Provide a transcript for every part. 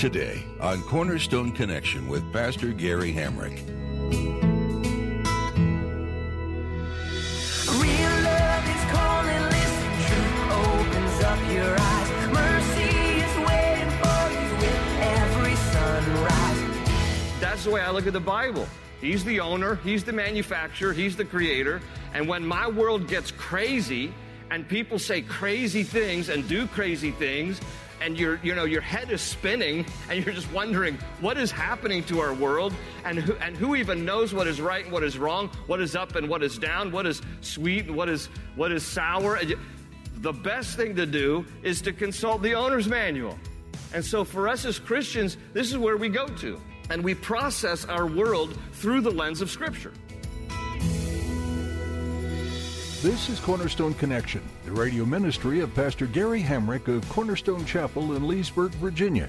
Today on Cornerstone Connection with Pastor Gary Hamrick. Real love is calling, listen, truth opens up your eyes. Mercy is waiting for you with every sunrise. That's the way I look at the Bible. He's the owner, he's the manufacturer, he's the creator. And when my world gets crazy and people say crazy things and do crazy things, and your you know your head is spinning and you're just wondering what is happening to our world? And who, and who even knows what is right and what is wrong? What is up and what is down? What is sweet and what is what is sour? The best thing to do is to consult the owner's manual. And so for us as Christians this is where we go to. And we process our world through the lens of scripture This is Cornerstone Connection, the radio ministry of Pastor Gary Hamrick of Cornerstone Chapel in Leesburg, Virginia.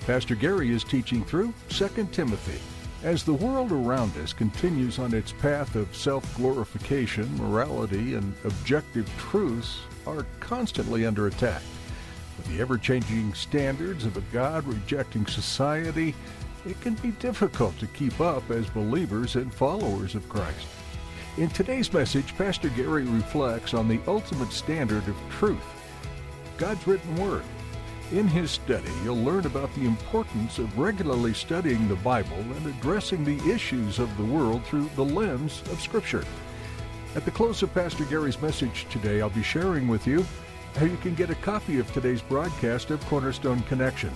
Pastor Gary is teaching through 2 Timothy. As the world around us continues on its path of self glorification, morality, and objective truths are constantly under attack. With the ever changing standards of a God rejecting society, it can be difficult to keep up as believers and followers of Christ. In today's message, Pastor Gary reflects on the ultimate standard of truth God's written word. In his study, you'll learn about the importance of regularly studying the Bible and addressing the issues of the world through the lens of Scripture. At the close of Pastor Gary's message today, I'll be sharing with you how you can get a copy of today's broadcast of Cornerstone Connection.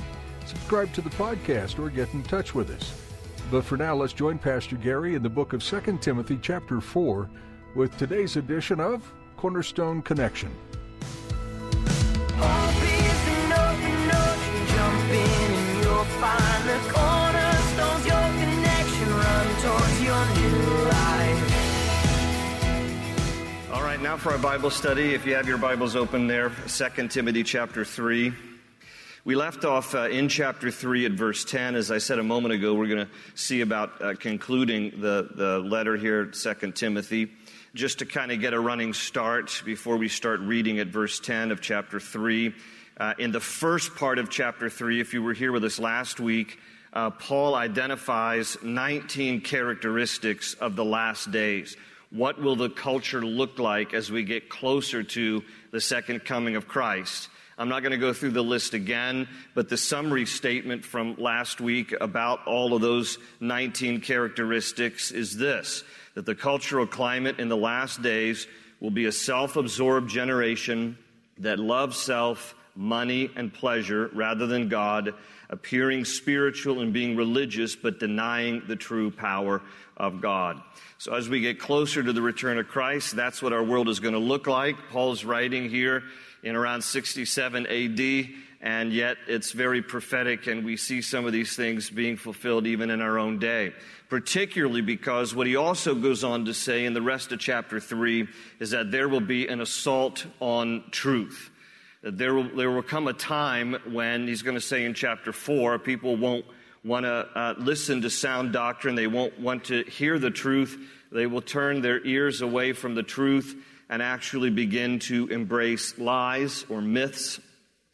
Subscribe to the podcast or get in touch with us. But for now, let's join Pastor Gary in the book of 2 Timothy, chapter 4, with today's edition of Cornerstone Connection. Hope is an open ocean, jump in and you'll find the cornerstones, your connection, run towards your new life. All right, now for our Bible study. If you have your Bibles open there, 2 Timothy chapter 3. We left off uh, in chapter 3 at verse 10. As I said a moment ago, we're going to see about uh, concluding the, the letter here, 2 Timothy. Just to kind of get a running start before we start reading at verse 10 of chapter 3. Uh, in the first part of chapter 3, if you were here with us last week, uh, Paul identifies 19 characteristics of the last days. What will the culture look like as we get closer to the second coming of Christ? I'm not going to go through the list again, but the summary statement from last week about all of those 19 characteristics is this that the cultural climate in the last days will be a self absorbed generation that loves self, money, and pleasure rather than God, appearing spiritual and being religious, but denying the true power of God. So, as we get closer to the return of Christ, that's what our world is going to look like. Paul's writing here in around 67 AD, and yet it's very prophetic, and we see some of these things being fulfilled even in our own day. Particularly because what he also goes on to say in the rest of chapter 3 is that there will be an assault on truth. That there will, there will come a time when, he's going to say in chapter 4, people won't want to uh, listen to sound doctrine. They won't want to hear the truth. They will turn their ears away from the truth and actually begin to embrace lies or myths.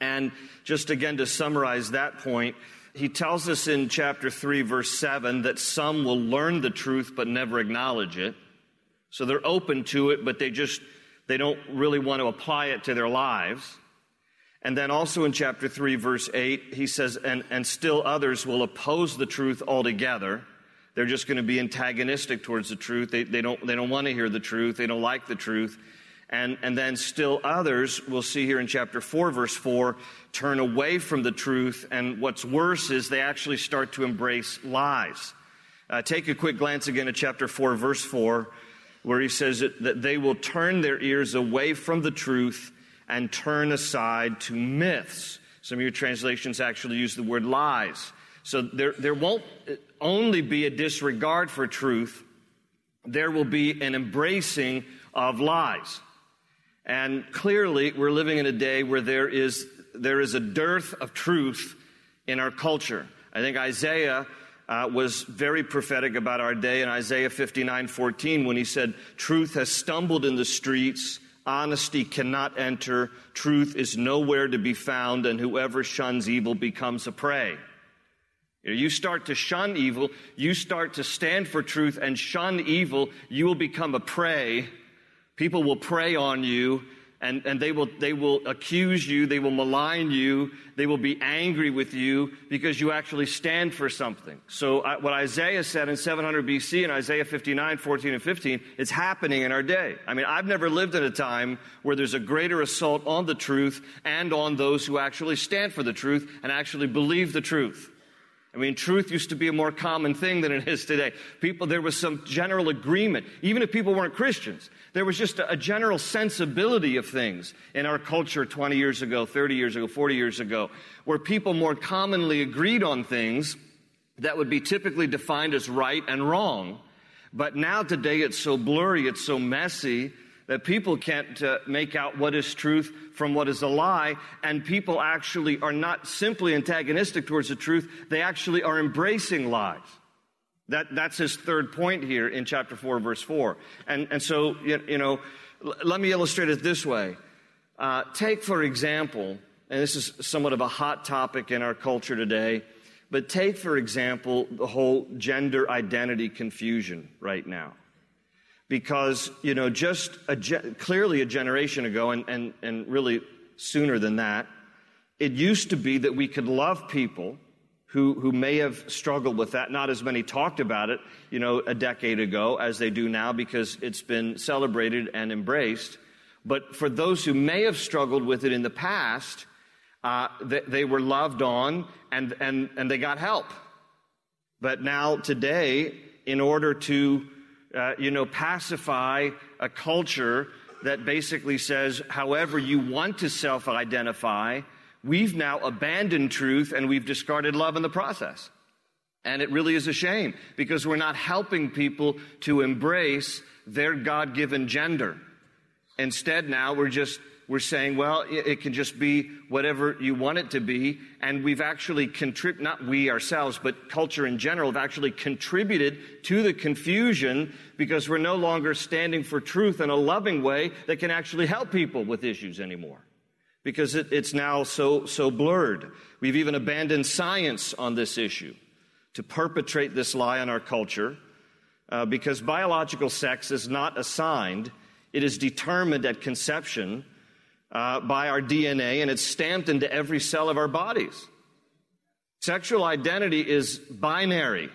And just again to summarize that point, he tells us in chapter 3, verse 7, that some will learn the truth but never acknowledge it. So they're open to it, but they just they don't really want to apply it to their lives. And then also in chapter 3, verse 8, he says, and, and still others will oppose the truth altogether. They're just going to be antagonistic towards the truth. They, they, don't, they don't want to hear the truth. They don't like the truth. And, and then still others, we'll see here in chapter 4, verse 4, turn away from the truth. And what's worse is they actually start to embrace lies. Uh, take a quick glance again at chapter 4, verse 4, where he says that, that they will turn their ears away from the truth and turn aside to myths. Some of your translations actually use the word lies. So there, there won't only be a disregard for truth, there will be an embracing of lies. And clearly, we're living in a day where there is, there is a dearth of truth in our culture. I think Isaiah uh, was very prophetic about our day in Isaiah 59 14 when he said, Truth has stumbled in the streets, honesty cannot enter, truth is nowhere to be found, and whoever shuns evil becomes a prey. You start to shun evil, you start to stand for truth and shun evil, you will become a prey. People will prey on you and, and they, will, they will accuse you, they will malign you, they will be angry with you because you actually stand for something. So, uh, what Isaiah said in 700 BC and Isaiah 59, 14, and 15, it's happening in our day. I mean, I've never lived in a time where there's a greater assault on the truth and on those who actually stand for the truth and actually believe the truth. I mean, truth used to be a more common thing than it is today. People, there was some general agreement, even if people weren't Christians. There was just a, a general sensibility of things in our culture 20 years ago, 30 years ago, 40 years ago, where people more commonly agreed on things that would be typically defined as right and wrong. But now today it's so blurry, it's so messy that people can't uh, make out what is truth from what is a lie, and people actually are not simply antagonistic towards the truth, they actually are embracing lies. That, that's his third point here in chapter 4, verse 4. And, and so, you, you know, l- let me illustrate it this way. Uh, take, for example, and this is somewhat of a hot topic in our culture today, but take, for example, the whole gender identity confusion right now because you know just a ge- clearly a generation ago and, and, and really sooner than that it used to be that we could love people who, who may have struggled with that. Not as many talked about it you know a decade ago as they do now because it's been celebrated and embraced. But for those who may have struggled with it in the past uh, they, they were loved on and, and, and they got help. But now today in order to uh, you know, pacify a culture that basically says, however you want to self identify, we've now abandoned truth and we've discarded love in the process. And it really is a shame because we're not helping people to embrace their God given gender. Instead, now we're just we're saying, well, it can just be whatever you want it to be. And we've actually contributed, not we ourselves, but culture in general, have actually contributed to the confusion because we're no longer standing for truth in a loving way that can actually help people with issues anymore. Because it, it's now so, so blurred. We've even abandoned science on this issue to perpetrate this lie on our culture uh, because biological sex is not assigned, it is determined at conception uh, by our DNA and it's stamped into every cell of our bodies. Sexual identity is binary.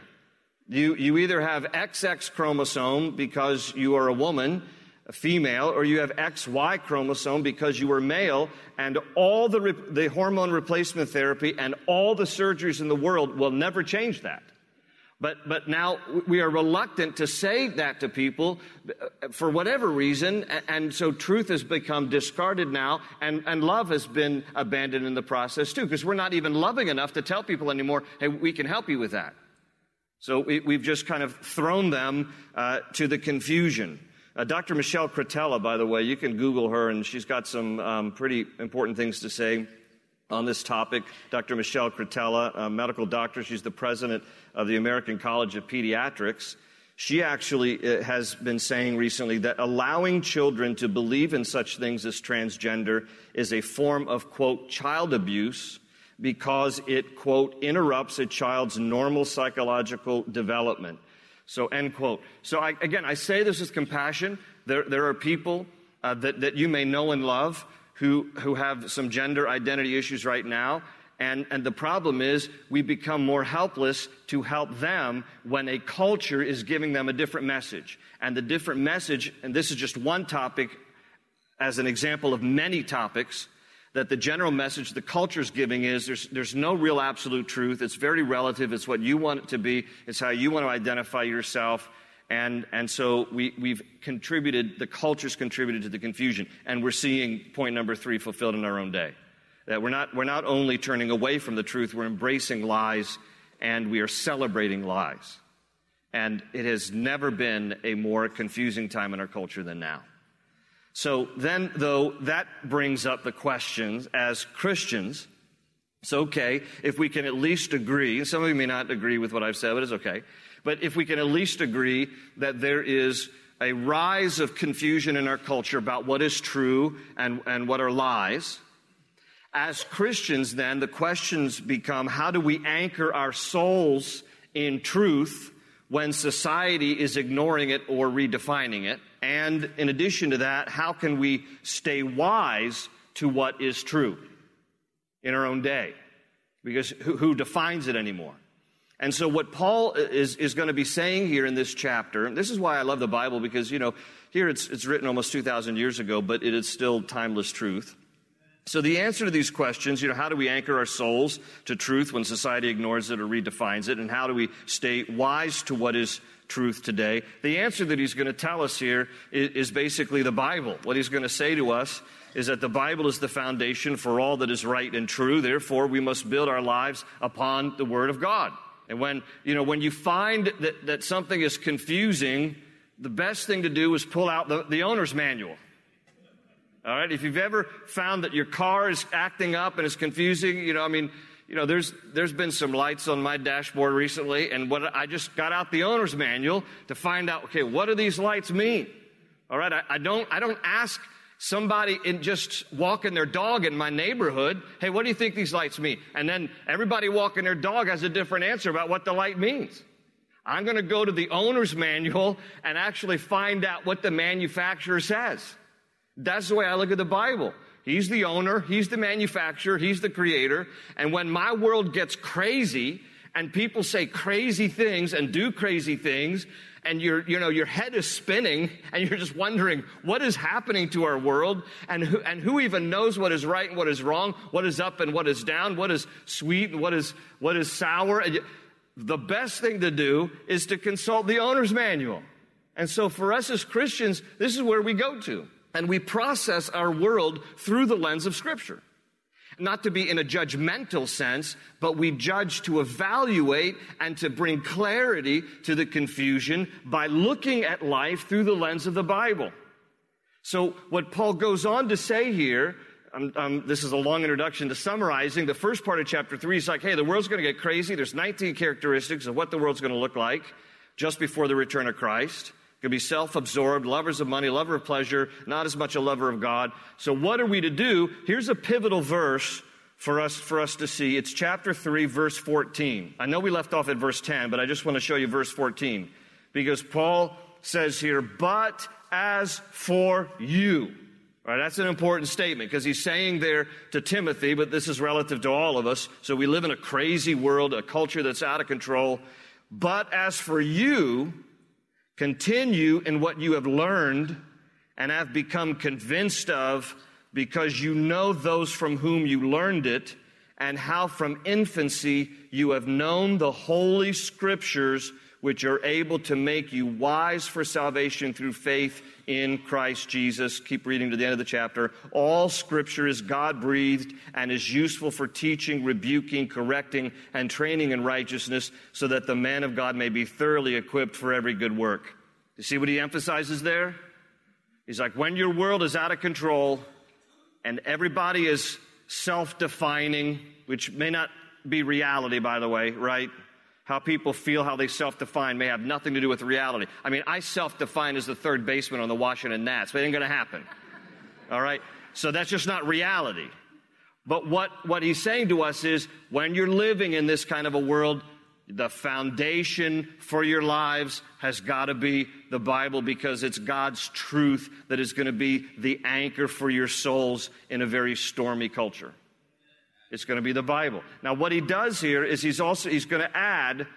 You, you either have XX chromosome because you are a woman, a female, or you have XY chromosome because you are male, and all the, re- the hormone replacement therapy and all the surgeries in the world will never change that. But, but now we are reluctant to say that to people uh, for whatever reason. And so truth has become discarded now and, and love has been abandoned in the process too, because we're not even loving enough to tell people anymore, hey, we can help you with that. So we, have just kind of thrown them uh, to the confusion. Uh, Dr. Michelle Cretella, by the way, you can Google her and she's got some um, pretty important things to say on this topic. Dr. Michelle Cretella, a medical doctor, she's the president of the American College of Pediatrics. She actually uh, has been saying recently that allowing children to believe in such things as transgender is a form of, quote, child abuse because it, quote, interrupts a child's normal psychological development. So, end quote. So, I, again, I say this with compassion. There, there are people uh, that, that you may know and love who, who have some gender identity issues right now. And, and the problem is we become more helpless to help them when a culture is giving them a different message. And the different message, and this is just one topic as an example of many topics, that the general message the culture is giving is there's, there's no real absolute truth. It's very relative. It's what you want it to be. It's how you want to identify yourself. And, and so we, we've contributed, the culture's contributed to the confusion. And we're seeing point number three fulfilled in our own day. That we're not, we're not only turning away from the truth, we're embracing lies and we are celebrating lies. And it has never been a more confusing time in our culture than now. So then, though, that brings up the questions as Christians. It's okay if we can at least agree, some of you may not agree with what I've said, but it's okay. But if we can at least agree that there is a rise of confusion in our culture about what is true and, and what are lies, as Christians, then, the questions become how do we anchor our souls in truth when society is ignoring it or redefining it? And in addition to that, how can we stay wise to what is true in our own day? Because who, who defines it anymore? And so, what Paul is, is going to be saying here in this chapter, this is why I love the Bible, because, you know, here it's, it's written almost 2,000 years ago, but it is still timeless truth. So, the answer to these questions, you know, how do we anchor our souls to truth when society ignores it or redefines it? And how do we stay wise to what is truth today? The answer that he's going to tell us here is, is basically the Bible. What he's going to say to us is that the Bible is the foundation for all that is right and true. Therefore, we must build our lives upon the Word of God. And when, you know, when you find that, that something is confusing, the best thing to do is pull out the, the owner's manual. All right. If you've ever found that your car is acting up and is confusing, you know, I mean, you know, there's, there's been some lights on my dashboard recently, and what I just got out the owner's manual to find out, okay, what do these lights mean? All right. I, I don't, I don't ask somebody in just walking their dog in my neighborhood, hey, what do you think these lights mean? And then everybody walking their dog has a different answer about what the light means. I'm going to go to the owner's manual and actually find out what the manufacturer says. That's the way I look at the Bible. He's the owner, he's the manufacturer, he's the creator. And when my world gets crazy and people say crazy things and do crazy things, and your, you know, your head is spinning and you're just wondering what is happening to our world and who, and who even knows what is right and what is wrong, what is up and what is down, what is sweet and what is, what is sour. The best thing to do is to consult the owner's manual. And so for us as Christians, this is where we go to and we process our world through the lens of Scripture. Not to be in a judgmental sense, but we judge to evaluate and to bring clarity to the confusion by looking at life through the lens of the Bible. So, what Paul goes on to say here, um, um, this is a long introduction to summarizing. The first part of chapter 3 is like, hey, the world's going to get crazy. There's 19 characteristics of what the world's going to look like just before the return of Christ could be self absorbed, lovers of money, lover of pleasure, not as much a lover of God. So, what are we to do? Here's a pivotal verse for us, for us to see. It's chapter 3, verse 14. I know we left off at verse 10, but I just want to show you verse 14 because Paul says here, But as for you, all right, that's an important statement because he's saying there to Timothy, but this is relative to all of us. So we live in a crazy world, a culture that's out of control. But as for you, Continue in what you have learned and have become convinced of because you know those from whom you learned it and how from infancy you have known the holy scriptures which are able to make you wise for salvation through faith in Christ Jesus. Keep reading to the end of the chapter. All scripture is God breathed and is useful for teaching, rebuking, correcting, and training in righteousness so that the man of God may be thoroughly equipped for every good work. You see what he emphasizes there? He's like, when your world is out of control and everybody is self defining, which may not be reality, by the way, right? How people feel, how they self define may have nothing to do with reality. I mean, I self define as the third baseman on the Washington Nats, but it ain't going to happen. All right? So that's just not reality. But what, what he's saying to us is when you're living in this kind of a world, the foundation for your lives has got to be the Bible because it's God's truth that is going to be the anchor for your souls in a very stormy culture. It's going to be the Bible. Now, what he does here is he's also, he's going to add,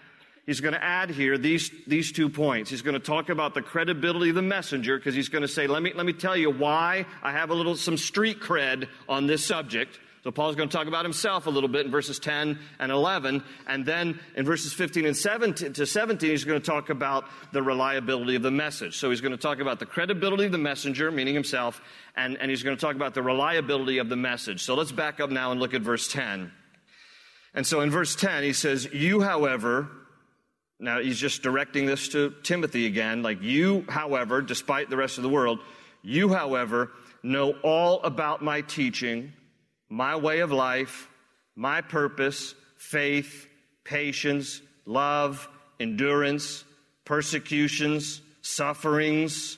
he's going to add here these, these two points. He's going to talk about the credibility of the messenger because he's going to say, let me, let me tell you why I have a little, some street cred on this subject. So Paul's going to talk about himself a little bit in verses 10 and 11. And then in verses 15 and 17 to 17, he's going to talk about the reliability of the message. So he's going to talk about the credibility of the messenger, meaning himself, and, and he's going to talk about the reliability of the message. So let's back up now and look at verse 10. And so in verse 10, he says, You, however, now he's just directing this to Timothy again, like, You, however, despite the rest of the world, you, however, know all about my teaching my way of life, my purpose, faith, patience, love, endurance, persecutions, sufferings,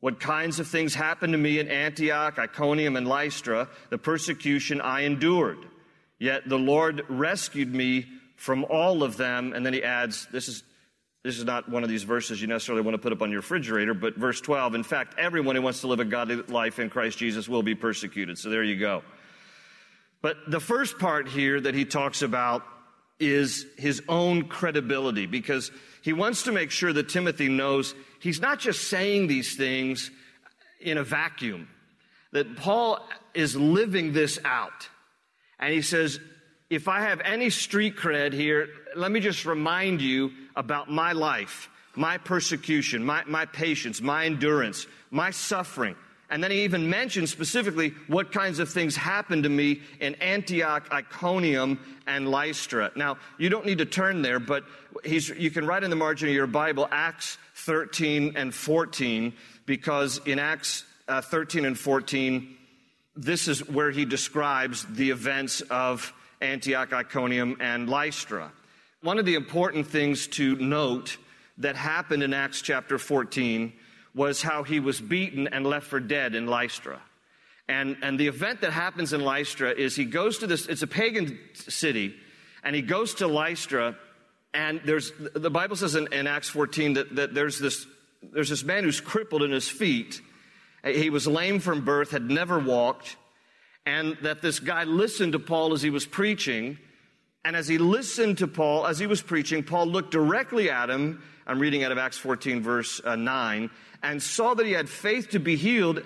what kinds of things happened to me in Antioch, Iconium, and Lystra, the persecution I endured. Yet the Lord rescued me from all of them. And then he adds, this is, this is not one of these verses you necessarily want to put up on your refrigerator, but verse 12, in fact, everyone who wants to live a godly life in Christ Jesus will be persecuted. So there you go. But the first part here that he talks about is his own credibility because he wants to make sure that Timothy knows he's not just saying these things in a vacuum, that Paul is living this out. And he says, if I have any street cred here, let me just remind you about my life, my persecution, my, my patience, my endurance, my suffering. And then he even mentions specifically what kinds of things happened to me in Antioch, Iconium, and Lystra. Now, you don't need to turn there, but you can write in the margin of your Bible Acts 13 and 14, because in Acts uh, 13 and 14, this is where he describes the events of Antioch, Iconium, and Lystra. One of the important things to note that happened in Acts chapter 14 was how he was beaten and left for dead in Lystra. And, and the event that happens in Lystra is he goes to this, it's a pagan city, and he goes to Lystra, and there's, the Bible says in, in Acts 14 that, that there's this, there's this man who's crippled in his feet. He was lame from birth, had never walked, and that this guy listened to Paul as he was preaching. And as he listened to Paul, as he was preaching, Paul looked directly at him. I'm reading out of Acts 14, verse uh, 9 and saw that he had faith to be healed,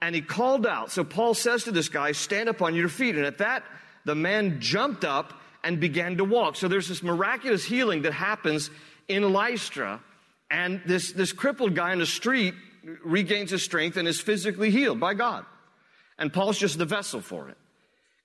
and he called out. So Paul says to this guy, Stand up on your feet. And at that, the man jumped up and began to walk. So there's this miraculous healing that happens in Lystra, and this, this crippled guy in the street regains his strength and is physically healed by God. And Paul's just the vessel for it.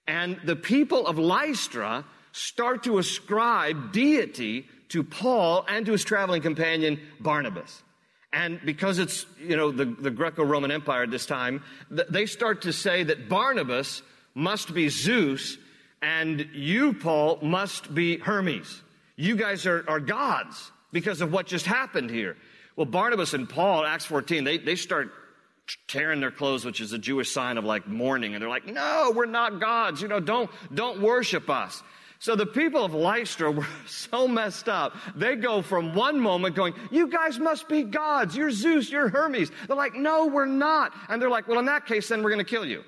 And the people of Lystra start to ascribe deity to Paul and to his traveling companion Barnabas. And because it's, you know, the, the Greco-Roman Empire at this time, they start to say that Barnabas must be Zeus and you, Paul, must be Hermes. You guys are, are gods because of what just happened here. Well, Barnabas and Paul, Acts 14, they, they start tearing their clothes, which is a Jewish sign of like mourning. And they're like, no, we're not gods. You know, don't, don't worship us. So the people of Lystra were so messed up. They go from one moment going, you guys must be gods. You're Zeus. You're Hermes. They're like, no, we're not. And they're like, well, in that case, then we're going to kill you.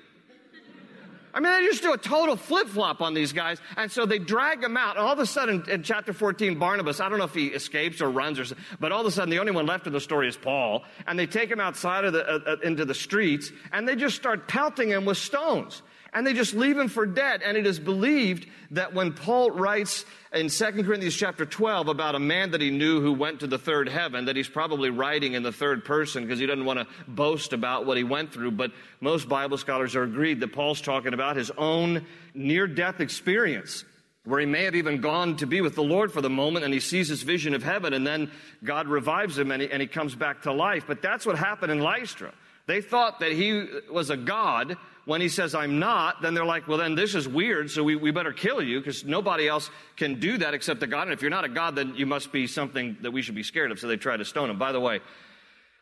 I mean, they just do a total flip flop on these guys. And so they drag them out. And all of a sudden, in chapter 14, Barnabas, I don't know if he escapes or runs or something, but all of a sudden, the only one left in the story is Paul. And they take him outside of the, uh, uh, into the streets and they just start pelting him with stones and they just leave him for dead. And it is believed that when Paul writes in 2 Corinthians chapter 12 about a man that he knew who went to the third heaven, that he's probably writing in the third person because he doesn't want to boast about what he went through. But most Bible scholars are agreed that Paul's talking about his own near death experience where he may have even gone to be with the Lord for the moment and he sees his vision of heaven and then God revives him and he, and he comes back to life. But that's what happened in Lystra. They thought that he was a God when he says, I'm not, then they're like, well, then this is weird, so we, we better kill you because nobody else can do that except the God. And if you're not a God, then you must be something that we should be scared of. So they try to stone him. By the way,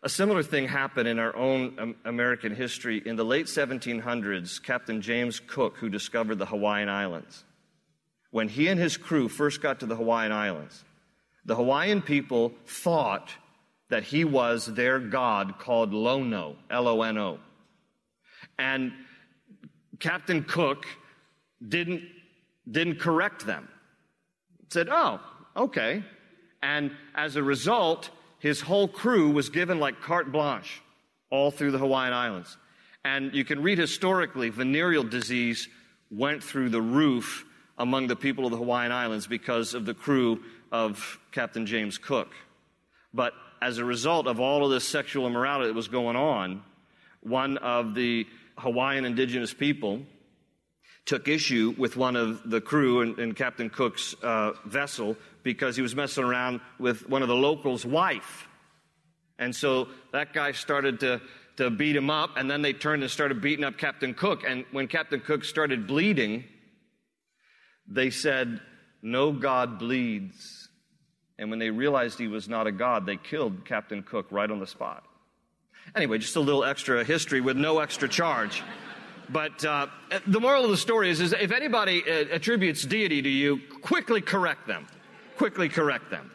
a similar thing happened in our own American history. In the late 1700s, Captain James Cook, who discovered the Hawaiian Islands, when he and his crew first got to the Hawaiian Islands, the Hawaiian people thought that he was their god called Lono, L O N O. And Captain Cook didn't, didn't correct them. Said, oh, okay. And as a result, his whole crew was given like carte blanche all through the Hawaiian Islands. And you can read historically, venereal disease went through the roof among the people of the Hawaiian Islands because of the crew of Captain James Cook. But as a result of all of this sexual immorality that was going on, one of the Hawaiian indigenous people took issue with one of the crew in, in Captain Cook's uh, vessel because he was messing around with one of the locals' wife. And so that guy started to, to beat him up, and then they turned and started beating up Captain Cook. And when Captain Cook started bleeding, they said, No God bleeds. And when they realized he was not a God, they killed Captain Cook right on the spot. Anyway, just a little extra history with no extra charge. But uh, the moral of the story is, is if anybody uh, attributes deity to you, quickly correct them. Quickly correct them.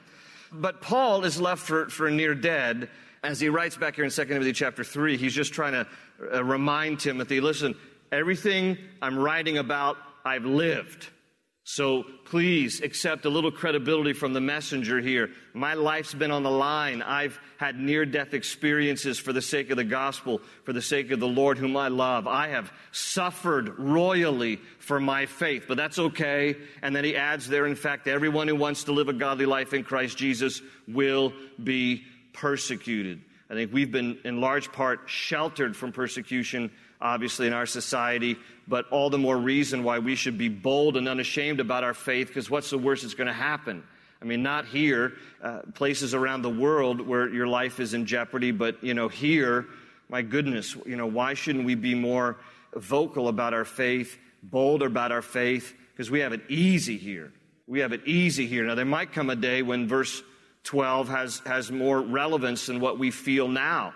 But Paul is left for, for near dead. As he writes back here in 2 Timothy chapter 3, he's just trying to uh, remind Timothy listen, everything I'm writing about, I've lived. So please accept a little credibility from the messenger here. My life's been on the line. I've had near death experiences for the sake of the gospel, for the sake of the Lord whom I love. I have suffered royally for my faith, but that's okay. And then he adds there, in fact, everyone who wants to live a godly life in Christ Jesus will be persecuted. I think we've been in large part sheltered from persecution obviously, in our society, but all the more reason why we should be bold and unashamed about our faith, because what's the worst that's going to happen? I mean, not here, uh, places around the world where your life is in jeopardy, but, you know, here, my goodness, you know, why shouldn't we be more vocal about our faith, bold about our faith? Because we have it easy here. We have it easy here. Now, there might come a day when verse 12 has, has more relevance than what we feel now.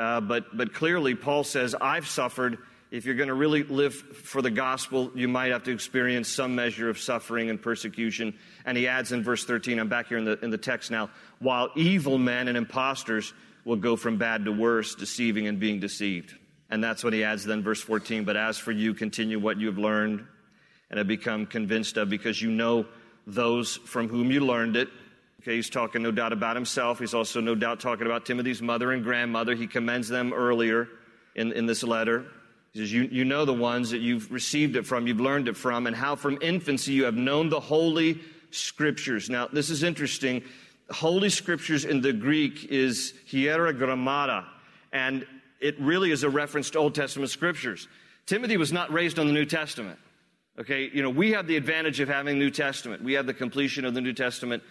Uh, but, but clearly, Paul says, I've suffered. If you're going to really live for the gospel, you might have to experience some measure of suffering and persecution. And he adds in verse 13, I'm back here in the, in the text now, while evil men and impostors will go from bad to worse, deceiving and being deceived. And that's what he adds then, verse 14. But as for you, continue what you have learned and have become convinced of, because you know those from whom you learned it Okay, he's talking no doubt about himself. He's also no doubt talking about Timothy's mother and grandmother. He commends them earlier in, in this letter. He says, you, you know the ones that you've received it from, you've learned it from, and how from infancy you have known the holy scriptures. Now, this is interesting. Holy scriptures in the Greek is hieragrammata, and it really is a reference to Old Testament scriptures. Timothy was not raised on the New Testament. Okay, you know, we have the advantage of having New Testament. We have the completion of the New Testament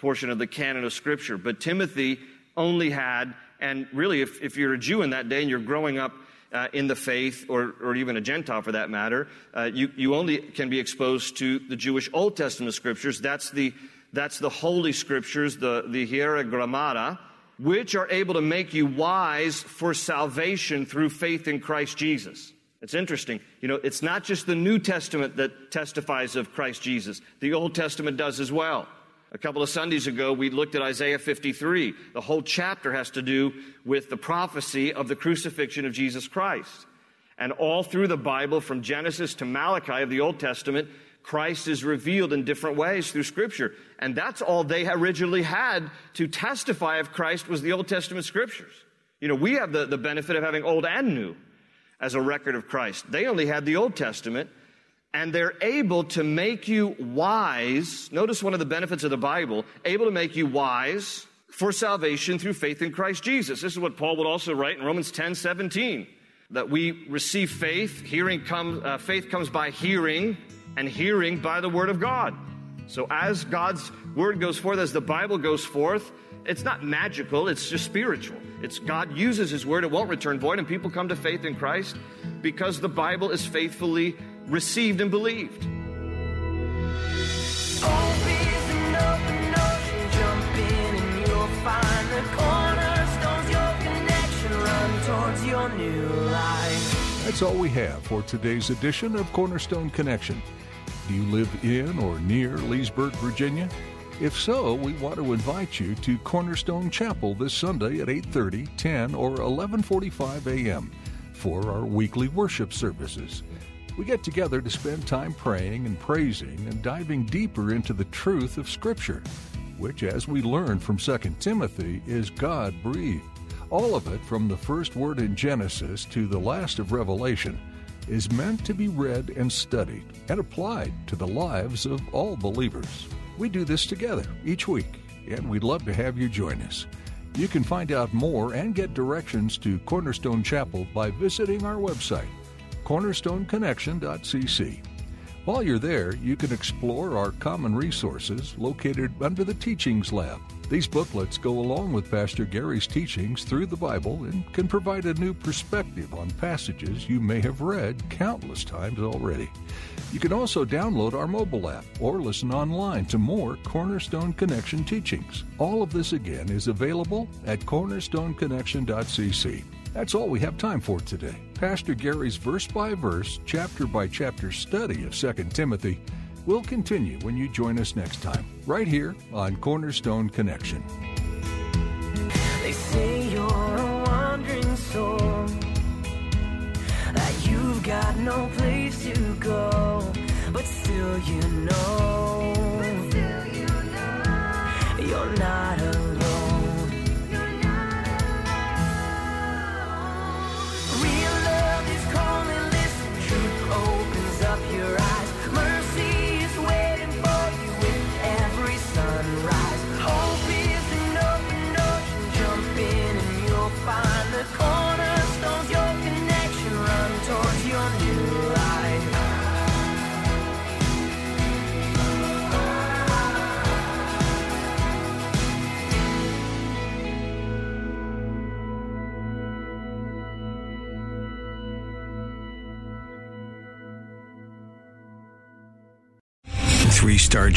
portion of the canon of Scripture. But Timothy only had, and really, if, if you're a Jew in that day and you're growing up uh, in the faith, or, or even a Gentile for that matter, uh, you, you only can be exposed to the Jewish Old Testament Scriptures. That's the, that's the Holy Scriptures, the, the Hieragrammata, which are able to make you wise for salvation through faith in Christ Jesus. It's interesting. You know, it's not just the New Testament that testifies of Christ Jesus, the Old Testament does as well. A couple of Sundays ago, we looked at Isaiah 53. The whole chapter has to do with the prophecy of the crucifixion of Jesus Christ. And all through the Bible, from Genesis to Malachi of the Old Testament, Christ is revealed in different ways through Scripture. And that's all they originally had to testify of Christ was the Old Testament Scriptures. You know, we have the, the benefit of having Old and New as a record of Christ. They only had the Old Testament, and they're able to make you wise. Notice one of the benefits of the Bible, able to make you wise for salvation through faith in Christ Jesus. This is what Paul would also write in Romans 10 17. That we receive faith, hearing comes, uh, faith comes by hearing, and hearing by the word of God. So as God's word goes forth, as the Bible goes forth, it's not magical, it's just spiritual. It's God uses his word, it won't return void, and people come to faith in Christ because the Bible is faithfully received and believed. That's all we have for today's edition of Cornerstone Connection. Do you live in or near Leesburg, Virginia? If so, we want to invite you to Cornerstone Chapel this Sunday at 8:30, 10, or 11:45 a.m. for our weekly worship services. We get together to spend time praying and praising and diving deeper into the truth of Scripture, which, as we learn from 2 Timothy, is God breathed. All of it from the first word in Genesis to the last of Revelation is meant to be read and studied and applied to the lives of all believers. We do this together each week, and we'd love to have you join us. You can find out more and get directions to Cornerstone Chapel by visiting our website, cornerstoneconnection.cc. While you're there, you can explore our common resources located under the Teachings Lab. These booklets go along with Pastor Gary's teachings through the Bible and can provide a new perspective on passages you may have read countless times already. You can also download our mobile app or listen online to more Cornerstone Connection teachings. All of this again is available at cornerstoneconnection.cc. That's all we have time for today. Pastor Gary's verse by verse, chapter by chapter study of 2 Timothy will continue when you join us next time, right here on Cornerstone Connection. They say you're a wandering soul, that you've got no place to go, but still you know, you're not alone.